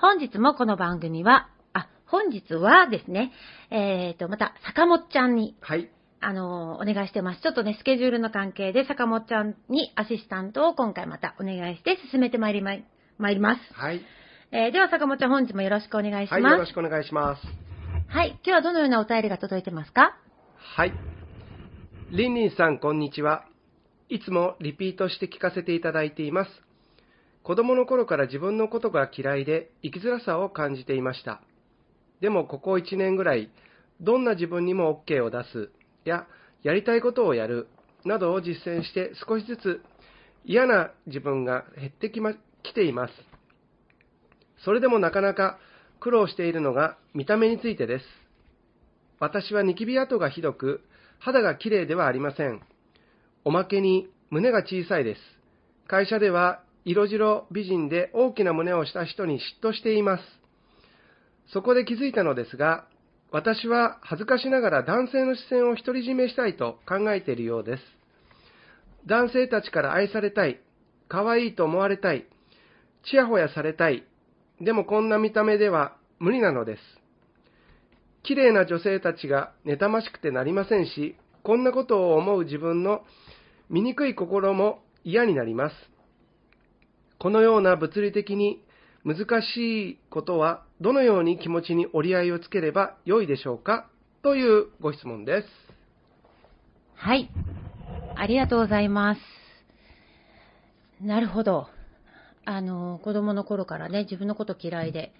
本日もこの番組は、あ、本日はですね、えーと、また、坂本ちゃんに、はい。あの、お願いしてます。ちょっとね、スケジュールの関係で坂本ちゃんにアシスタントを今回またお願いして進めてまいりまい、参ります。はい。えーでは坂本ちゃん本日もよろしくお願いしはい、ます。よろしくお願いします。はい。今日はどのようなお便りが届いてますか？はい。りんりんさん、こんにちは。いつもリピートして聞かせていただいています。子供の頃から自分のことが嫌いで生きづらさを感じていました。でもここ1年ぐらい、どんな自分にも OK を出すや、やりたいことをやるなどを実践して少しずつ嫌な自分が減ってきま、きています。それでもなかなか苦労しているのが見た目についてです。私はニキビ跡がひどく、肌が綺麗ではありません。おまけに胸が小さいです。会社では色白美人で大きな胸をした人に嫉妬しています。そこで気づいたのですが、私は恥ずかしながら男性の視線を独り占めしたいと考えているようです。男性たちから愛されたい、可愛いと思われたい、ちやほやされたい、でもこんな見た目では無理なのです。綺麗な女性たちが妬ましくてなりませんし、こんなことを思う自分の醜い心も嫌になります。このような物理的に難しいことはどのように気持ちに折り合いをつければ良いでしょうか？というご質問です。はい。ありがとうございます。なるほど。あの、子供の頃からね、自分のこと嫌いで。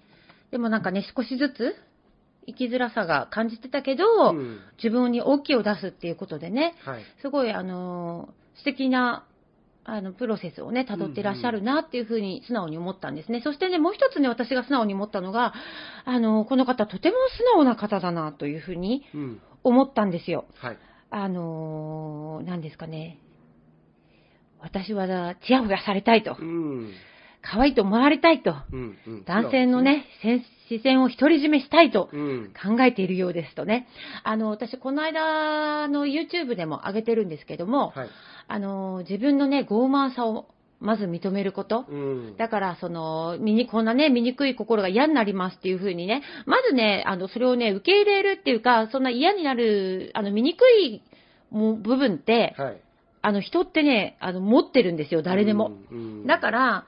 でもなんかね、少しずつ生きづらさが感じてたけど、うん自分に大きいを出すっていうことでね、はい。すごいあの、素敵な、あの、プロセスをね、辿ってらっしゃるなっていうふうに素直に思ったんですね。そしてね、もう一つね、私が素直に思ったのが、あの、この方とても素直な方だなというふうにうん。思ったんですよ。はい。あのー、何ですかね。私は、ちやほやされたいとう。ん。可愛いと思われたいと。うん。うん男性の、ね、視線を独り占めしたいとうん。考えているようですとね。あの、私、この間の YouTube でも上げてるんですけども、はい。あの、自分のね、傲慢さをまず認めること。うん。だから、その、みに、こんなね、醜い心が嫌になりますっていうふうにね、まずね、あの、それをね、受け入れるっていうか、そんな嫌になる、あの、醜いも部分って、はい。あの、人ってね、あの、持ってるんですよ、誰でも。うん。うんだから、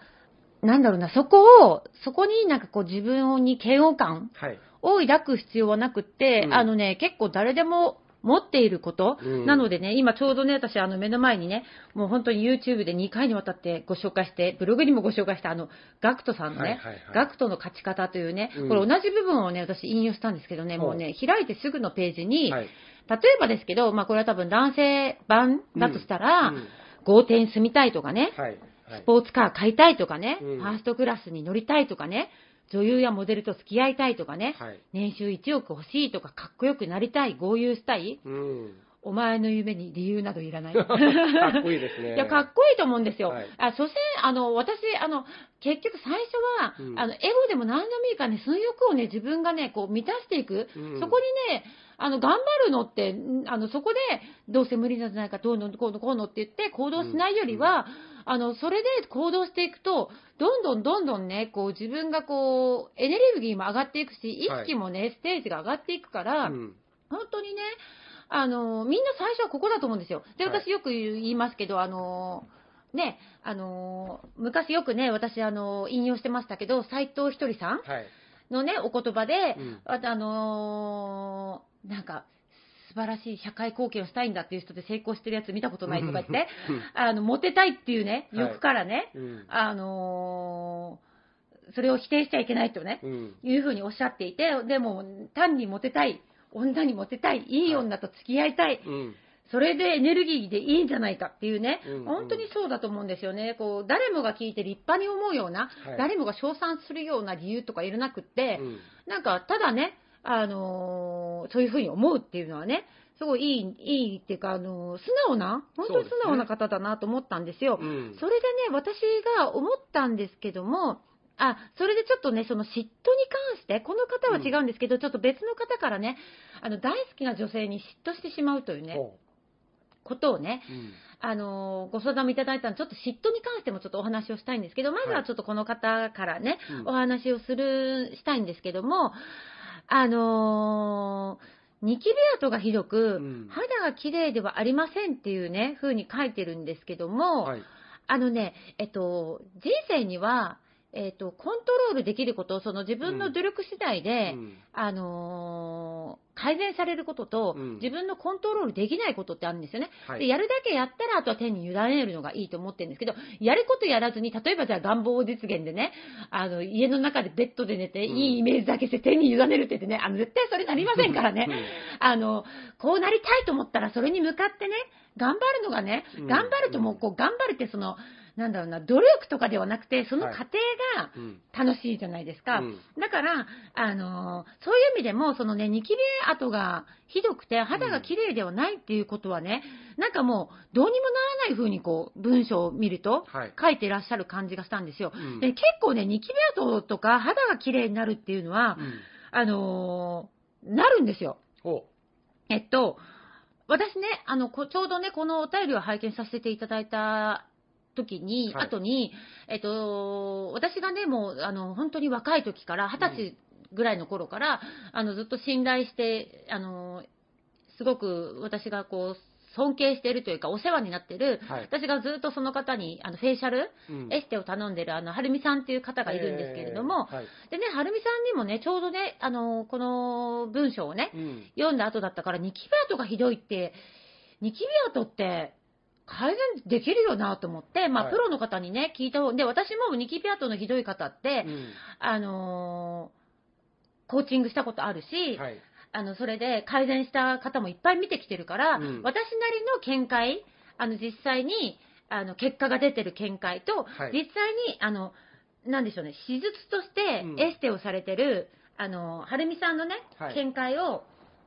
なんだろうな、そこを、そこになんかこう自分に嫌悪感はい。を抱く必要はなくって、うん。あのね、結構誰でも持っていること、うん。なのでね、今ちょうどね、私あの目の前にね、もう本当に YouTube で2回にわたってご紹介して、ブログにもご紹介したあの、ガクトさんのね、はいはいはい。ガクトの勝ち方というね、うん。これ同じ部分をね、私引用したんですけどね、もうね、開いてすぐのページに、はい。例えばですけど、まあこれは多分男性版だとしたら、うん。豪邸に住みたいとかね、はい。はいスポーツカー買いたいとかね、うんファーストクラスに乗りたいとかね、女優やモデルと付き合いたいとかね、はい。年収1億欲しいとか、かっこよくなりたい、豪遊したい、うん。お前の夢に理由などいらない。かっこいいですね。いや、かっこいいと思うんですよ。はいあ、所詮、あの、私、あの、結局最初は、うんあの、エゴでも何でもいいからね、その欲をね、自分がね、こう、満たしていく。うんそこにね、あの、頑張るのって、んあの、そこで、どうせ無理なんじゃないか、どうの、こうの、こうのって言って行動しないよりは、あの、それで行動していくと、どんどんどんどんね、こう、自分がこう、エネルギーも上がっていくし、意識もね、ステージが上がっていくから、うん本当にね、あの、みんな最初はここだと思うんですよ。で、はい私よく言いますけど、あの、ね、あの、昔よくね、私、あの、引用してましたけど、斎藤ひとりさんはい。のね、お言葉で、うんああのなんか、素晴らしい社会貢献をしたいんだっていう人で成功してるやつ見たことないとか言って、あの、モテたいっていうね、はい。欲からね、うん。あのそれを否定しちゃいけないとね、うん。いうふうにおっしゃっていて、でも、単にモテたい、女にモテたい、いい女と付き合いたい、うん。それでエネルギーでいいんじゃないかっていうね、うん。本当にそうだと思うんですよね。こう、誰もが聞いて立派に思うような、はい。誰もが称賛するような理由とかいらなくって、うん。なんか、ただね、あのーそういうふうに思うっていうのはね、すごいいい、いいっていうか、あのー素直な、本当に素直な方だなと思ったんですよ。うん。それでね、私が思ったんですけども、あ、それでちょっとね、その嫉妬に関して、この方は違うんですけど、ちょっと別の方からね、あの、大好きな女性に嫉妬してしまうというね、ほことをね、ううん。あのーご相談もいただいたので、ちょっと嫉妬に関してもちょっとお話をしたいんですけど、まずはちょっとこの方からね、うん。お話をする、したいんですけども、あのーニキビ跡がひどく、うん。肌が綺麗ではありませんっていうね、風に書いてるんですけども、はい。あのね、えっと、人生には、えっと、コントロールできること、その自分の努力次第で、うん。あのー改善されることと、うん。自分のコントロールできないことってあるんですよね。はい。でやるだけやったら、あとは手に委ねるのがいいと思ってるんですけど、やることやらずに、例えばじゃあ願望実現でね、あの、家の中でベッドで寝て、うん。いいイメージだけして手に委ねるって言ってね、あの、絶対それなりませんからね。うん。あの、こうなりたいと思ったら、それに向かってね、頑張るのがね、うん。頑張るともう、こう、頑張るって、その、なんだろうな、努力とかではなくて、その過程がうん。楽しいじゃないですか。うん。だから、あの、そういう意味でも、そのね、ニキビ跡がひどくて、肌が綺麗ではないっていうことはね、なんかもう、どうにもならない風にこう、文章を見ると、はい。書いてらっしゃる感じがしたんですよ。うん。で結構ね、ニキビ跡とか肌が綺麗になるっていうのは、うん。あのーなるんですよ。ほえっと、私ね、あの、こちょうどね、このお便りを拝見させていただいた時に、はい。後に、えっと、私がね、もう、あの、本当に若い時から、二十歳ぐらいの頃から、あの、ずっと信頼して、あの、すごく私がこう、尊敬しているというか、お世話になっている、はい。私がずっとその方に、あの、フェイシャル、ううん。エステを頼んでる、あの、はるみさんっていう方がいるんですけれども、えーはい。でね、はるみさんにもね、ちょうどね、あの、この文章をね、うん。読んだ後だったから、ニキビ跡がひどいって、ニキビ跡って改善できるよなと思って、まあ、はい。プロの方にね、聞いた方で、私もニキビ跡のひどい方って、うん。あのーコーチングしたことあるし、はい。あの、それで改善した方もいっぱい見てきてるから、うん。私なりの見解、あの、実際に、あの、結果が出てる見解と、はい。実際に、あの、なんでしょうね、手術としてうん。エステをされてる、あの、はるみさんのね、はい。見解を、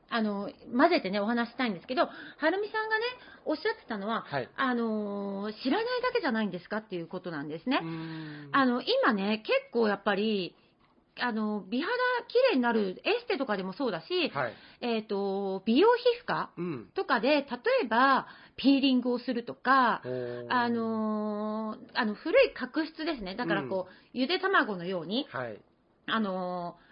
あの、混ぜてね、お話ししたいんですけど、はるみさんがね、おっしゃってたのは、はい。あの、知らないだけじゃないんですかっていうことなんですね。うん。あの、今ね、結構やっぱり、あの、美肌綺麗になる、エステとかでもそうだし、はい。えっ、と、美容皮膚科うん。とかで、例えば、ピーリングをするとか、あのーあの、古い角質ですね。だからこう、ゆで卵のように、はい。あのー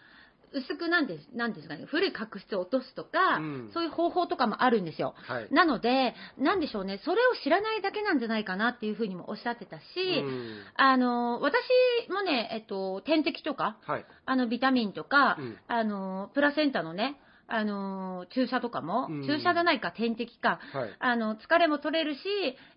薄くなんです、なんですかね、古い角質を落とすとか、うん。そういう方法とかもあるんですよ。はい。なので、なんでしょうね、それを知らないだけなんじゃないかなっていうふうにもおっしゃってたし、うん。あのー私もね、えっと、点滴とか、はい。あの、ビタミンとか、うん。あの、プラセンタのね、あの、注射とかも、うん。注射じゃないか、点滴か、はい。あの、疲れも取れるし、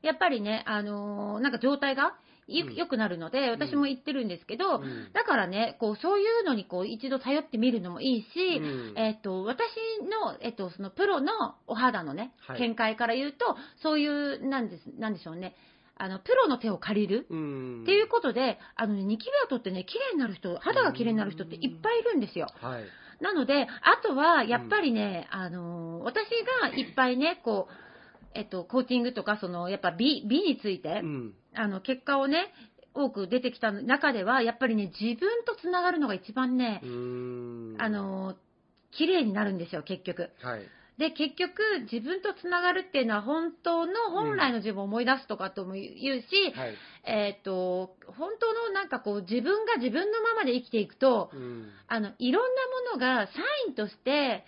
やっぱりね、あの、なんか状態が良くなるので、私も言ってるんですけど、うん。だからね、こう、そういうのにこう、一度頼ってみるのもいいし、うん。えっと、私の、えっと、そのプロのお肌のねは、い。見解から言うと、そういう、なんです、なんでしょうね、あの、プロの手を借りる。うん。っていうことで、あのね、ニキビ跡ってね、綺麗になる人、肌が綺麗になる人っていっぱいいるんですよ。はい。なので、あとは、やっぱりね、あのー私がいっぱいね、こう、えっと、コーチングとか、その、やっぱ美、美について、うん。あの、結果をね、多く出てきた中では、やっぱりね、自分とつながるのが一番ねう、ーん。あ、のー綺麗になるんですよ、結局。はい。で、結局、自分とつながるっていうのは、本当の、本来の自分を思い出すとかとも言うし、はい。えっ、と、本当のなんかこう、自分が自分のままで生きていくと、うん。あの、いろんなものがサインとして、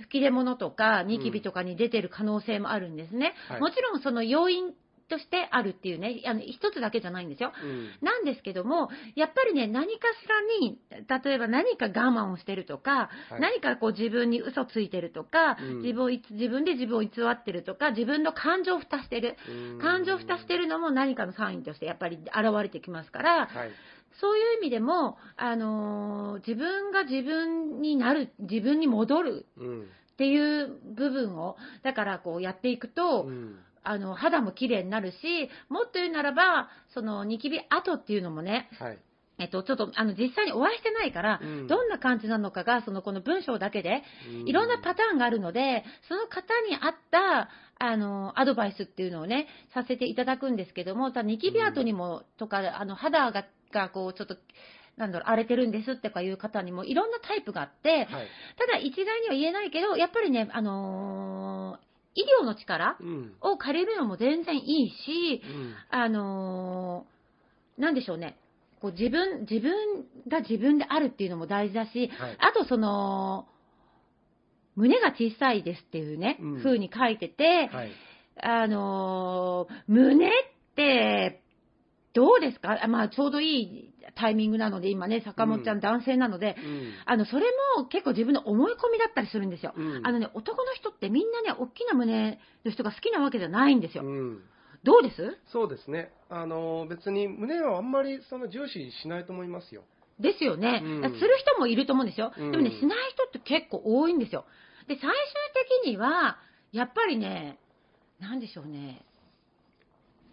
吹き出物とかニキビとかに出てる可能性もあるんですね。はいもちろんその要因としてあるっていうね、あの一つだけじゃないんですよ。うん。なんですけども、やっぱりね、何かしらに、例えば何か我慢をしてるとか、はい何かこう自分に嘘ついてるとか、うん自分をいつ自分で自分を偽ってるとか、自分の感情を蓋してる。感情を蓋してるのも何かのサインとしてやっぱり現れてきますから、はい。そういう意味でも、あのー自分が自分になる、自分に戻るうん。っていう部分を、だからこうやっていくと、うん。あの肌も綺麗になるし、もっと言うならば、そのニキビ跡っていうのもね、はい。えっと、ちょっとあの実際にお会いしてないから、うんどんな感じなのかが、そのこの文章だけで、うんいろんなパターンがあるので、その方に合った、あの、アドバイスっていうのをね、させていただくんですけども、ただニキビ跡にも、とか、あの、肌が、がこう、ちょっと、なんだろう、荒れてるんですってかいう方にもいろんなタイプがあって、はい。ただ一概には言えないけど、やっぱりね、あのー医療の力うん。を借りるのも全然いいし、うん。あのーなんでしょうね。こう自分、自分が自分であるっていうのも大事だし、はい。あとその、胸が小さいですっていうね、うん風に書いてて、はい。あのー胸って、どうですか？あまあ、ちょうどいいタイミングなので、今ね、坂本ちゃうんん男性なので、うん。あの、それも結構自分の思い込みだったりするんですよ。うんあのね、男の人ってみんなね、大きな胸の人が好きなわけじゃないんですよ。うん。どうです？そうですね。あの、別に胸はあんまりその重視しないと思いますよ。ですよね、うんする人もいると思うんですよ。うんでもね、しない人って結構多いんですよ。で、最終的には、やっぱりね、なんでしょうね、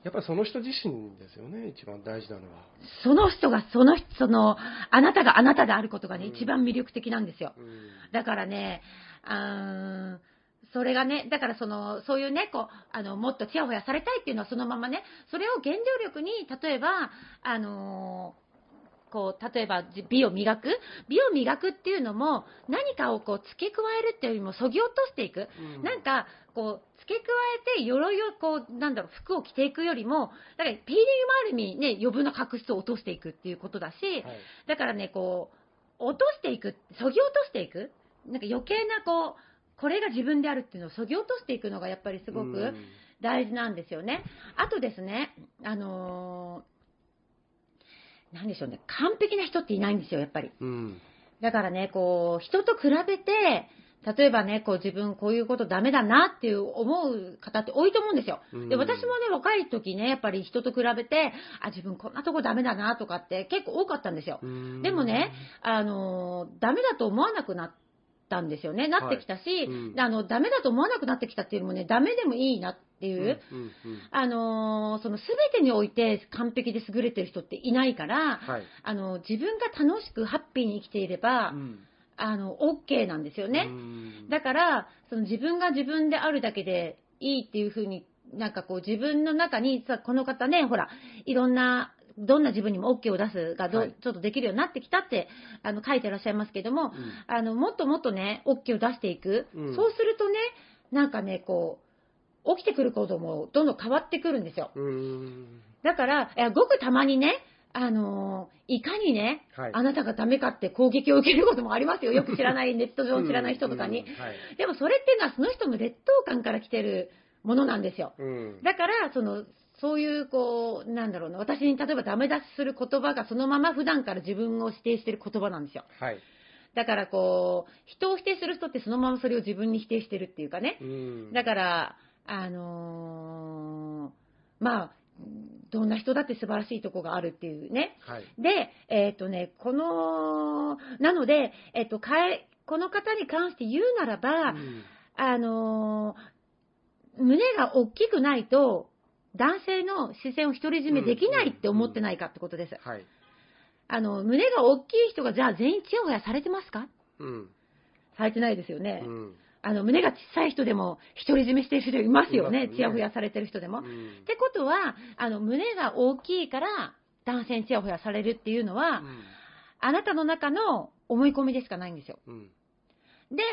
やっぱりその人自身ですよね、一番大事なのは。その人がその人、その、あなたがあなたであることがね、うん一番魅力的なんですよ。うん。だからね、あーそれがね、だからその、そういうね、こう、あの、もっとちやほやされたいっていうのはそのままね、それを原動力に、例えば、あのーこう、例えばじ美を磨く？美を磨くっていうのも、何かをこう、付け加えるっていうよりも、そぎ落としていく。うんなんか、こう、付け加えて、鎧をこう、なんだろう、服を着ていくよりも、だから、ピーリングもある意味、ね、余分な角質を落としていくっていうことだし、はい。だからね、こう、落としていく、そぎ落としていく、なんか余計な、こう、これが自分であるっていうのをそぎ落としていくのがやっぱりすごくうん大事なんですよね。あとですね、あのーなんでしょうね、完璧な人っていないんですよ、やっぱり。うん。だからね、こう、人と比べて、例えばね、こう自分こういうことダメだなっていう思う方って多いと思うんですよ。で、うん私もね、若い時ね、やっぱり人と比べて、あ、自分こんなとこダメだなとかって結構多かったんですよ。うんでもね、あの、ダメだと思わなくなったんですよね。なってきたし、うんあの、ダメだと思わなくなってきたっていうのもね、ダメでもいいなっていう、うんうんうんあの、その全てにおいて完璧で優れてる人っていないから、はい。あの、自分が楽しくハッピーに生きていれば、うんあの、OK なんですよね。うんだから、その自分が自分であるだけでいいっていうふうに、なんかこう自分の中に、さ、この方ね、ほら、いろんな、どんな自分にも OK を出すがど、はいちょっとできるようになってきたって、あの、書いてらっしゃいますけども、あの、もっともっとね、OK を出していく。うんそうするとね、なんかね、こう、起きてくることもどんどん変わってくるんですよ。うん。だから、ごくたまにね、あのーいかにね、はいあなたがダメかって攻撃を受けることもありますよ。よく知らない、ネット上の知らない人とかに。うんはいでもそれっていうのはその人の劣等感から来てるものなんですよ。うんだから、その、そういう、こう、なんだろうな、私に例えばダメ出しする言葉がそのまま普段から自分を否定してる言葉なんですよ。はい。だから、こう、人を否定する人ってそのままそれを自分に否定してるっていうかね。うんだから、あのーまあ、どんな人だって素晴らしいとこがあるっていうね。はい。で、えっ、とね、この、なので、えっ、と、かえ、この方に関して言うならば、うんあのー胸が大きくないと、男性の視線を独り占めできないって思ってないかってことです。はい。あの、胸が大きい人が、じゃあ全員チヤホヤされてますか？うん。されてないですよね。うんあの、胸が小さい人でも、独り占めしてる人いますよね。いますよねちやほやされてる人でも。っうんてことは、あの、胸が大きいから、男性にちやほやされるっていうのは、あなたの中の思い込みでしかないんですよ。うんで、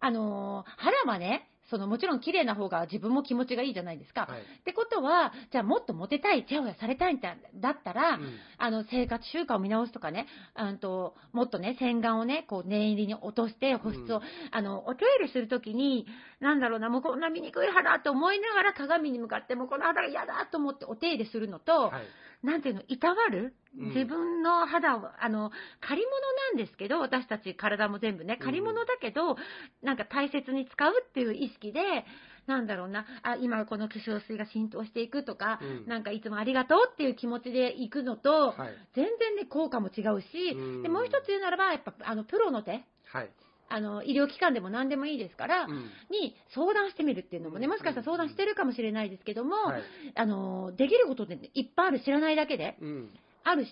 あのー腹はね、そのもちろん綺麗な方が自分も気持ちがいいじゃないですか。はい。ってことは、じゃあもっとモテたい、ちやほやされたいんだだったら、うん。あの、生活習慣を見直すとかね、あんと、もっとね、洗顔をね、こう、念入りに落として、保湿を、うんあの、おトイレするときに、なんだろうな、もうこんな醜い肌と思いながら鏡に向かって、もうこの肌が嫌だと思ってお手入れするのと、はい。なんていうの、いたわるうん自分の肌を、あの、借り物なんですけど、私たち体も全部ね、借り物だけど、なんか大切に使うっていう意識で、なんだろうな、あ、今この化粧水が浸透していくとか、うん。なんかいつもありがとうっていう気持ちで行くのと、はい。全然ね、効果も違うし、うん。でもう一つ言うならば、やっぱ、あの、プロの手、はい。あの、医療機関でも何でもいいですから、うん。に相談してみるっていうのもね、うん。もしかしたら相談してるかもしれないですけども、はい。あの、できることっていっぱいある、知らないだけで。うんあるし、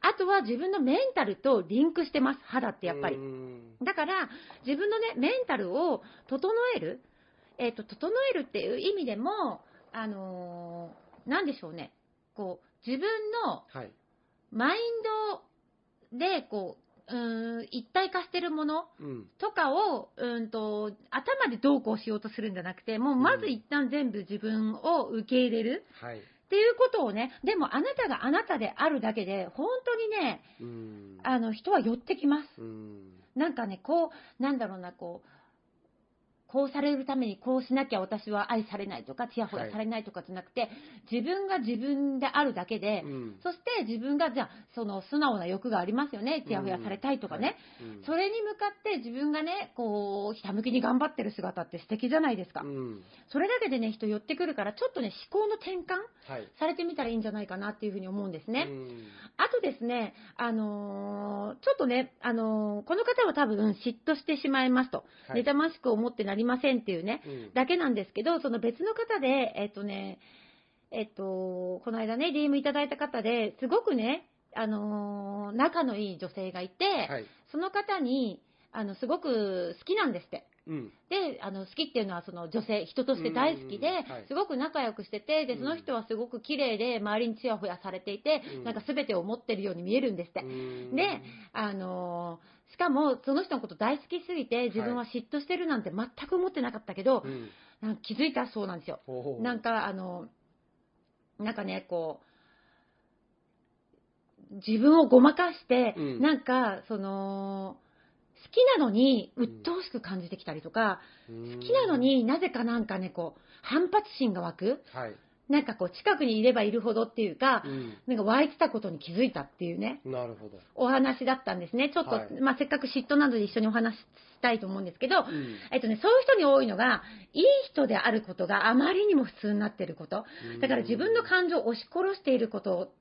あとは自分のメンタルとリンクしてます、肌ってやっぱり。う。ん。だから、自分のね、メンタルを整える、えっ、と、整えるっていう意味でも、あのーなんでしょうね、こう、自分のはい。マインドで、こう、うーん、一体化してるものうん。とかを、うんと、頭でどうこうしようとするんじゃなくて、もうまず一旦全部自分を受け入れる。はいっていうことをね、でもあなたがあなたであるだけで、本当にね、うんあの、人は寄ってきます。うんなんかね、こう、なんだろうな、こう、こうされるためにこうしなきゃ私は愛されないとか、ちやほやされないとかじゃなくて、自分が自分であるだけで、うんそして自分が、じゃあ、その素直な欲がありますよね。ちやほやされたいとかね。はいうんそれに向かって自分がね、こう、ひたむきに頑張ってる姿って素敵じゃないですか。うんそれだけでね、人寄ってくるから、ちょっとね、思考の転換はいされてみたらいいんじゃないかなっていうふうに思うんですね。うんあとですね、あのーちょっとね、あのーこの方は多分嫉妬してしまいますと、はい妬ましく思ってなりませんっていうね、うん。だけなんですけど、その別の方で、えっとね、えっと、この間ね、DM いただいた方で、すごくね、あのー仲のいい女性がいて、はい。その方に、あの、すごく好きなんですって。うん。で、あの、好きっていうのはその女性、人として大好きですごく仲良くしてて、で、うん。その人はすごく綺麗で、周りにちやほやされていてう、ん。なんか全てを持ってるように見えるんですって。うん。で、あのーしかも、その人のこと大好きすぎて、自分は嫉妬してるなんて全く思ってなかったけどう、ん。なんか気づいたそうなんですよ。なんか、あの、なんかね、こう、自分をごまかして、うん。なんか、その、好きなのに、鬱陶しく感じてきたりとか、好好きなのになぜかなんかね、こう、反発心が湧く。はいなんかこう、近くにいればいるほどっていうか、うん。なんか湧いてたことに気づいたっていうね、なるほど。お話だったんですね。ちょっと、はいまあ、せっかく嫉妬などで一緒にお話ししたいと思うんですけど、うん。えっとね、そういう人に多いのが、いい人であることがあまりにも普通になっていること。だから自分の感情を押し殺していること、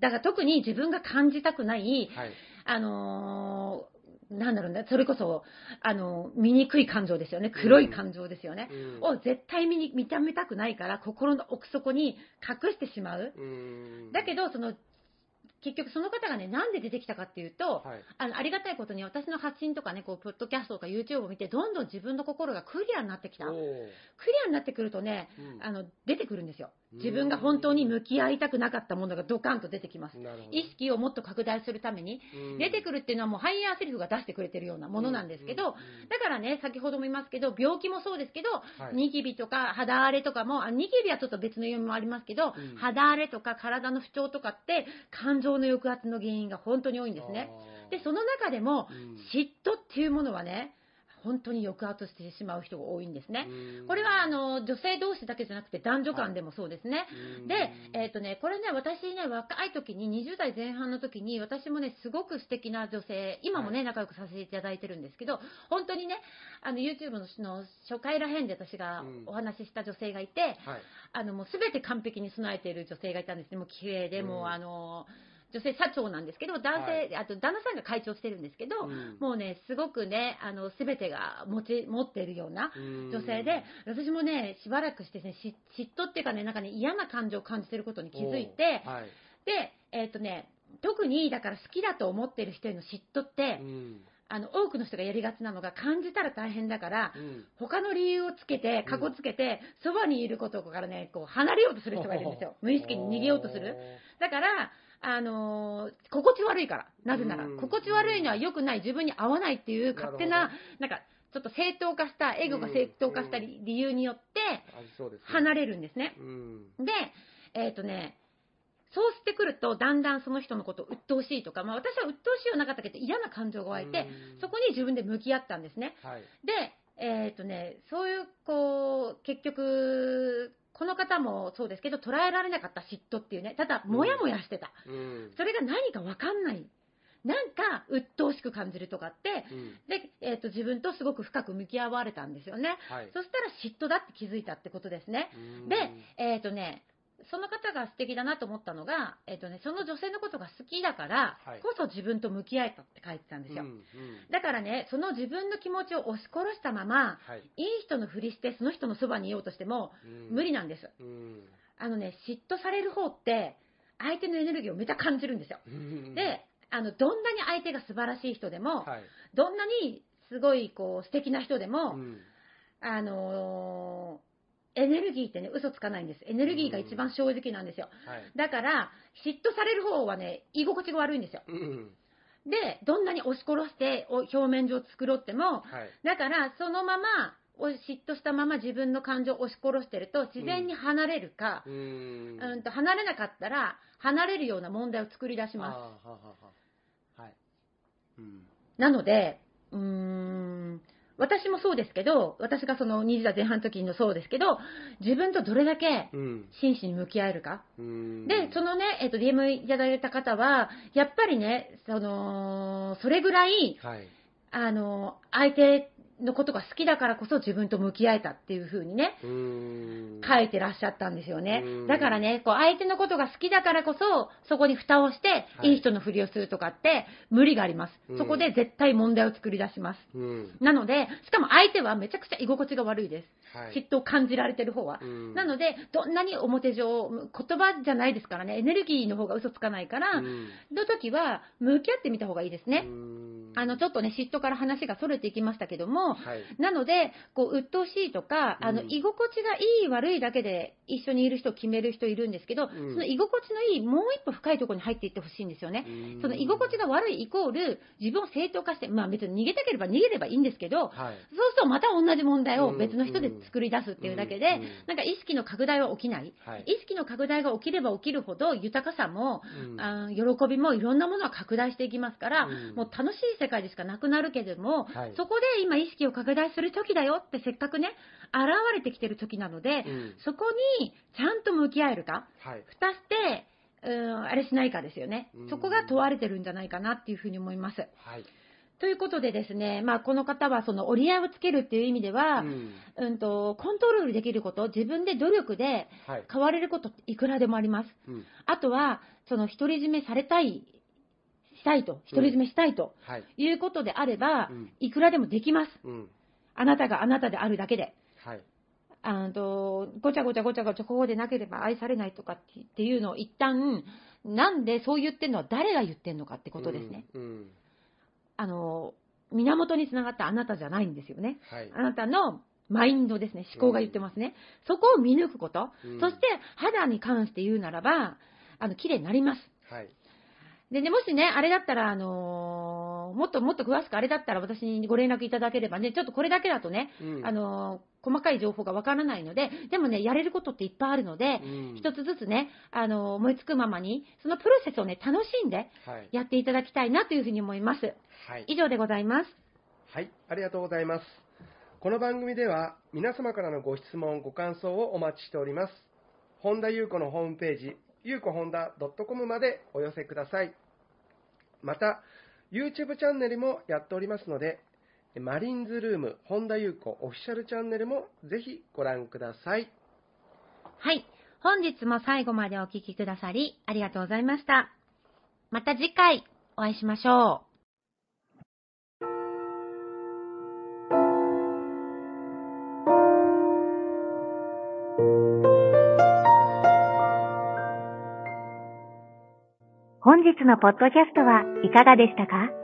だから特に自分が感じたくない、はい。あのーなんだろうね、それこそ、あのー醜い感情ですよね。黒い感情ですよね。うんを絶対見に認めたくないから、心の奥底に隠してしまう。うんだけど、その、結局その方がね、なんで出てきたかっていうと、はいあのありがたいことに私の発信とかね、こう、ポッドキャストとか YouTube を見て、どんどん自分の心がクリアになってきた。クリアになってくるとね、うんあの、出てくるんですよ。うん。自分が本当に向き合いたくなかったものがドカンと出てきます。意識をもっと拡大するために、うん。出てくるっていうのはもうハイヤーセリフが出してくれてるようなものなんですけど、うんだからね、先ほども言いますけど、病気もそうですけど、はい。ニキビとか肌荒れとかも、あニキビはちょっと別の読みもありますけど、うん。肌荒れとか体の不調とかって、感情の抑圧の原因が本当に多いんですね。で、その中でも、うん。嫉妬っていうものはね、本当に抑圧してしまう人が多いんですね。うんこれはあの女性同士だけじゃなくて男女間でもそうですね。うんで、えっ、とね、これね、私ね、若い時に、20代前半の時に、私もね、すごく素敵な女性、今もね、仲良くさせていただいてるんですけど、本当にね、あの、YouTube のの初回らへんで私がうんお話しした女性がいて、はいあの、もうすべて完璧に備えている女性がいたんですね。もう綺麗で、うんもうあの、女性社長なんですけど、男性、あと旦那さんが会長してるんですけど、うん。もうね、すごくね、あの、すべてが持ち、持っているような、うん。女性で、私もね、しばらくしてね、し嫉妬っていうかね、なんかね、嫌な感情を感じてることに気づいて、はい。で、えっ、とね、特に、だから好きだと思ってる人への嫉妬って、うん。あの、多くの人がやりがちなのが、感じたら大変だから、うん。他の理由をつけて、かこつけて、そばにいることからね、こう、離れようとする人がいるんですよ。無意識に逃げようとする。だから、あのー心地悪いから。なぜならうん、心地悪いのは良くない、自分に合わないっていう勝手な、ななんか、ちょっと正当化した、エゴが正当化した理理由によって。離れるんですね。うん。で、えっ、とね、そうしてくると、だんだんその人のことを鬱陶しいとか、まあ私は鬱陶しいはなかったけど、嫌な感情が湧いて、うんそこに自分で向き合ったんですね。はい。で、えっ、とね、そういう、こう、結局、この方もそうですけど、捉えられなかった嫉妬っていうね、ただ、もやもやしてた。うん。それが何かわかんない。なんか、鬱陶しく感じるとかって、うん。で、えっ、と、自分とすごく深く向き合われたんですよね。はい。そしたら嫉妬だって気づいたってことですね。うんで、えっ、とね、その方が素敵だなと思ったのが、えっ、とね、その女性のことが好きだからはいこそ自分と向き合えたって書いてたんですよ。うんうんだからね、その自分の気持ちを押し殺したまま、はい。いい人のふりして、その人のそばにいようとしても、うん無理なんです。うん。あのね、嫉妬される方って、相手のエネルギーをめちゃ感じるんですよ。うん、で、あの、どんなに相手が素晴らしい人でも、はい。どんなにすごい、こう、素敵な人でも、うんあのーエネルギーってね、嘘つかないんです。エネルギーが一番正直なんですよ。はい。だから、嫉妬される方はね、居心地が悪いんですよ。うん。で、どんなに押し殺して、お表面上作っても、はい。だから、そのまま、お嫉妬したまま自分の感情を押し殺してると、自然に離れるか、ううんん。と離れなかったら、離れるような問題を作り出します。ははははい。うん。なので、うーん、私もそうですけど、私がその20代前半の時のそうですけど、自分とどれだけうん。真摯に向き合えるか。うん。で、そのね、えっ、と、DM いただいた方は、やっぱりね、その、それぐらい、はい。あの、相手のことが好きだからこそ自分と向き合えたっていう風にね、うん。書いてらっしゃったんですよねうん。だからね、こう、相手のことが好きだからこそ、そこに蓋をして、はいいい人のふりをするとかって、無理がありますうん。そこで絶対問題を作り出します。うん。なので、しかも相手はめちゃくちゃ居心地が悪いです。はい。嫉妬を感じられてる方は。うんなので、どんなに表上、言葉じゃないですからね、エネルギーの方が嘘つかないから、うんの時は、向き合ってみた方がいいですね。うんあの、ちょっとね、嫉妬から話が逸れていきましたけども、はい。なので、こう、鬱陶しいとか、あの、うん居心地がいい悪いだけで一緒にいる人を決める人いるんですけど、うんその居心地のいい、もう一歩深いところに入っていってほしいんですよね。うんその居心地が悪いイコール、自分を正当化して、まあ別に逃げたければ逃げればいいんですけど、はい。そうするとまた同じ問題を別の人で作り出すっていうだけで、なんか意識の拡大は起きない。はい。意識の拡大が起きれば起きるほど豊かさも、うんあー喜びもいろんなものが拡大していきますから、うんもう楽しい世界でしかなくなるけれども、はいそこで今意識を拡大する時だよってせっかくね、現れてきてる時なので、うんそこにちゃんと向き合えるか、はい。蓋して、うん、あれしないかですよねうん。そこが問われてるんじゃないかなっていうふうに思います。はい。ということでですね、まあ、この方はその折り合いをつけるっていう意味では、うんうんと、コントロールできること、自分で努力ではい。変われることっていくらでもあります。うんあとは、その独り占めされたい、したいと、独り占めしたいとはい。いうことであれば、うんいくらでもできます。うん。あなたがあなたであるだけで。はい。あのとごちゃごちゃごちゃごちゃここでなければ愛されないとかっていうのを一旦、なんでそう言ってるのは誰が言ってるのかってことですね。うん。うんあの、源につながったあなたじゃないんですよね。はい。あなたのマインドですね、思考が言ってますね。そこを見抜くこと。うんそして、肌に関して言うならば、あの、綺麗になります。はい。でね、もしね、あれだったら、あのーもっともっと詳しくあれだったら私にご連絡いただければね、ちょっとこれだけだとね、うんあのー細かい情報がわからないので、でもね、やれることっていっぱいあるので、うん一つずつね、あのー思いつくままに、そのプロセスをね、楽しんではい。やっていただきたいなというふうに思います。はい。以上でございます。はい、ありがとうございます。この番組では皆様からのご質問、ご感想をお待ちしております。本田裕子のホームページ、ゆうこ本田 .com までお寄せください。また、YouTube チャンネルもやっておりますので、マリンズルーム本田裕子オフィシャルチャンネルもぜひご覧ください。はい。本日も最後までお聞きくださり、ありがとうございました。また次回、お会いしましょう。本日のポッドキャストはいかがでしたか？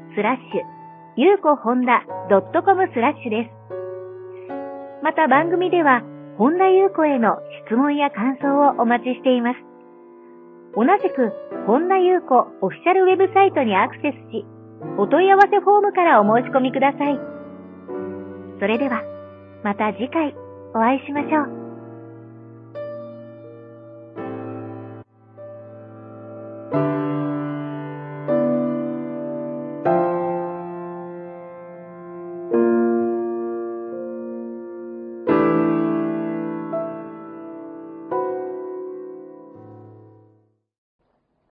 スラッシュゆうこほんだ .com スラッシュです。また番組では、本田ゆう子への質問や感想をお待ちしています。同じく、本田ゆう子オフィシャルウェブサイトにアクセスし、お問い合わせフォームからお申し込みください。それでは、また次回お会いしましょう。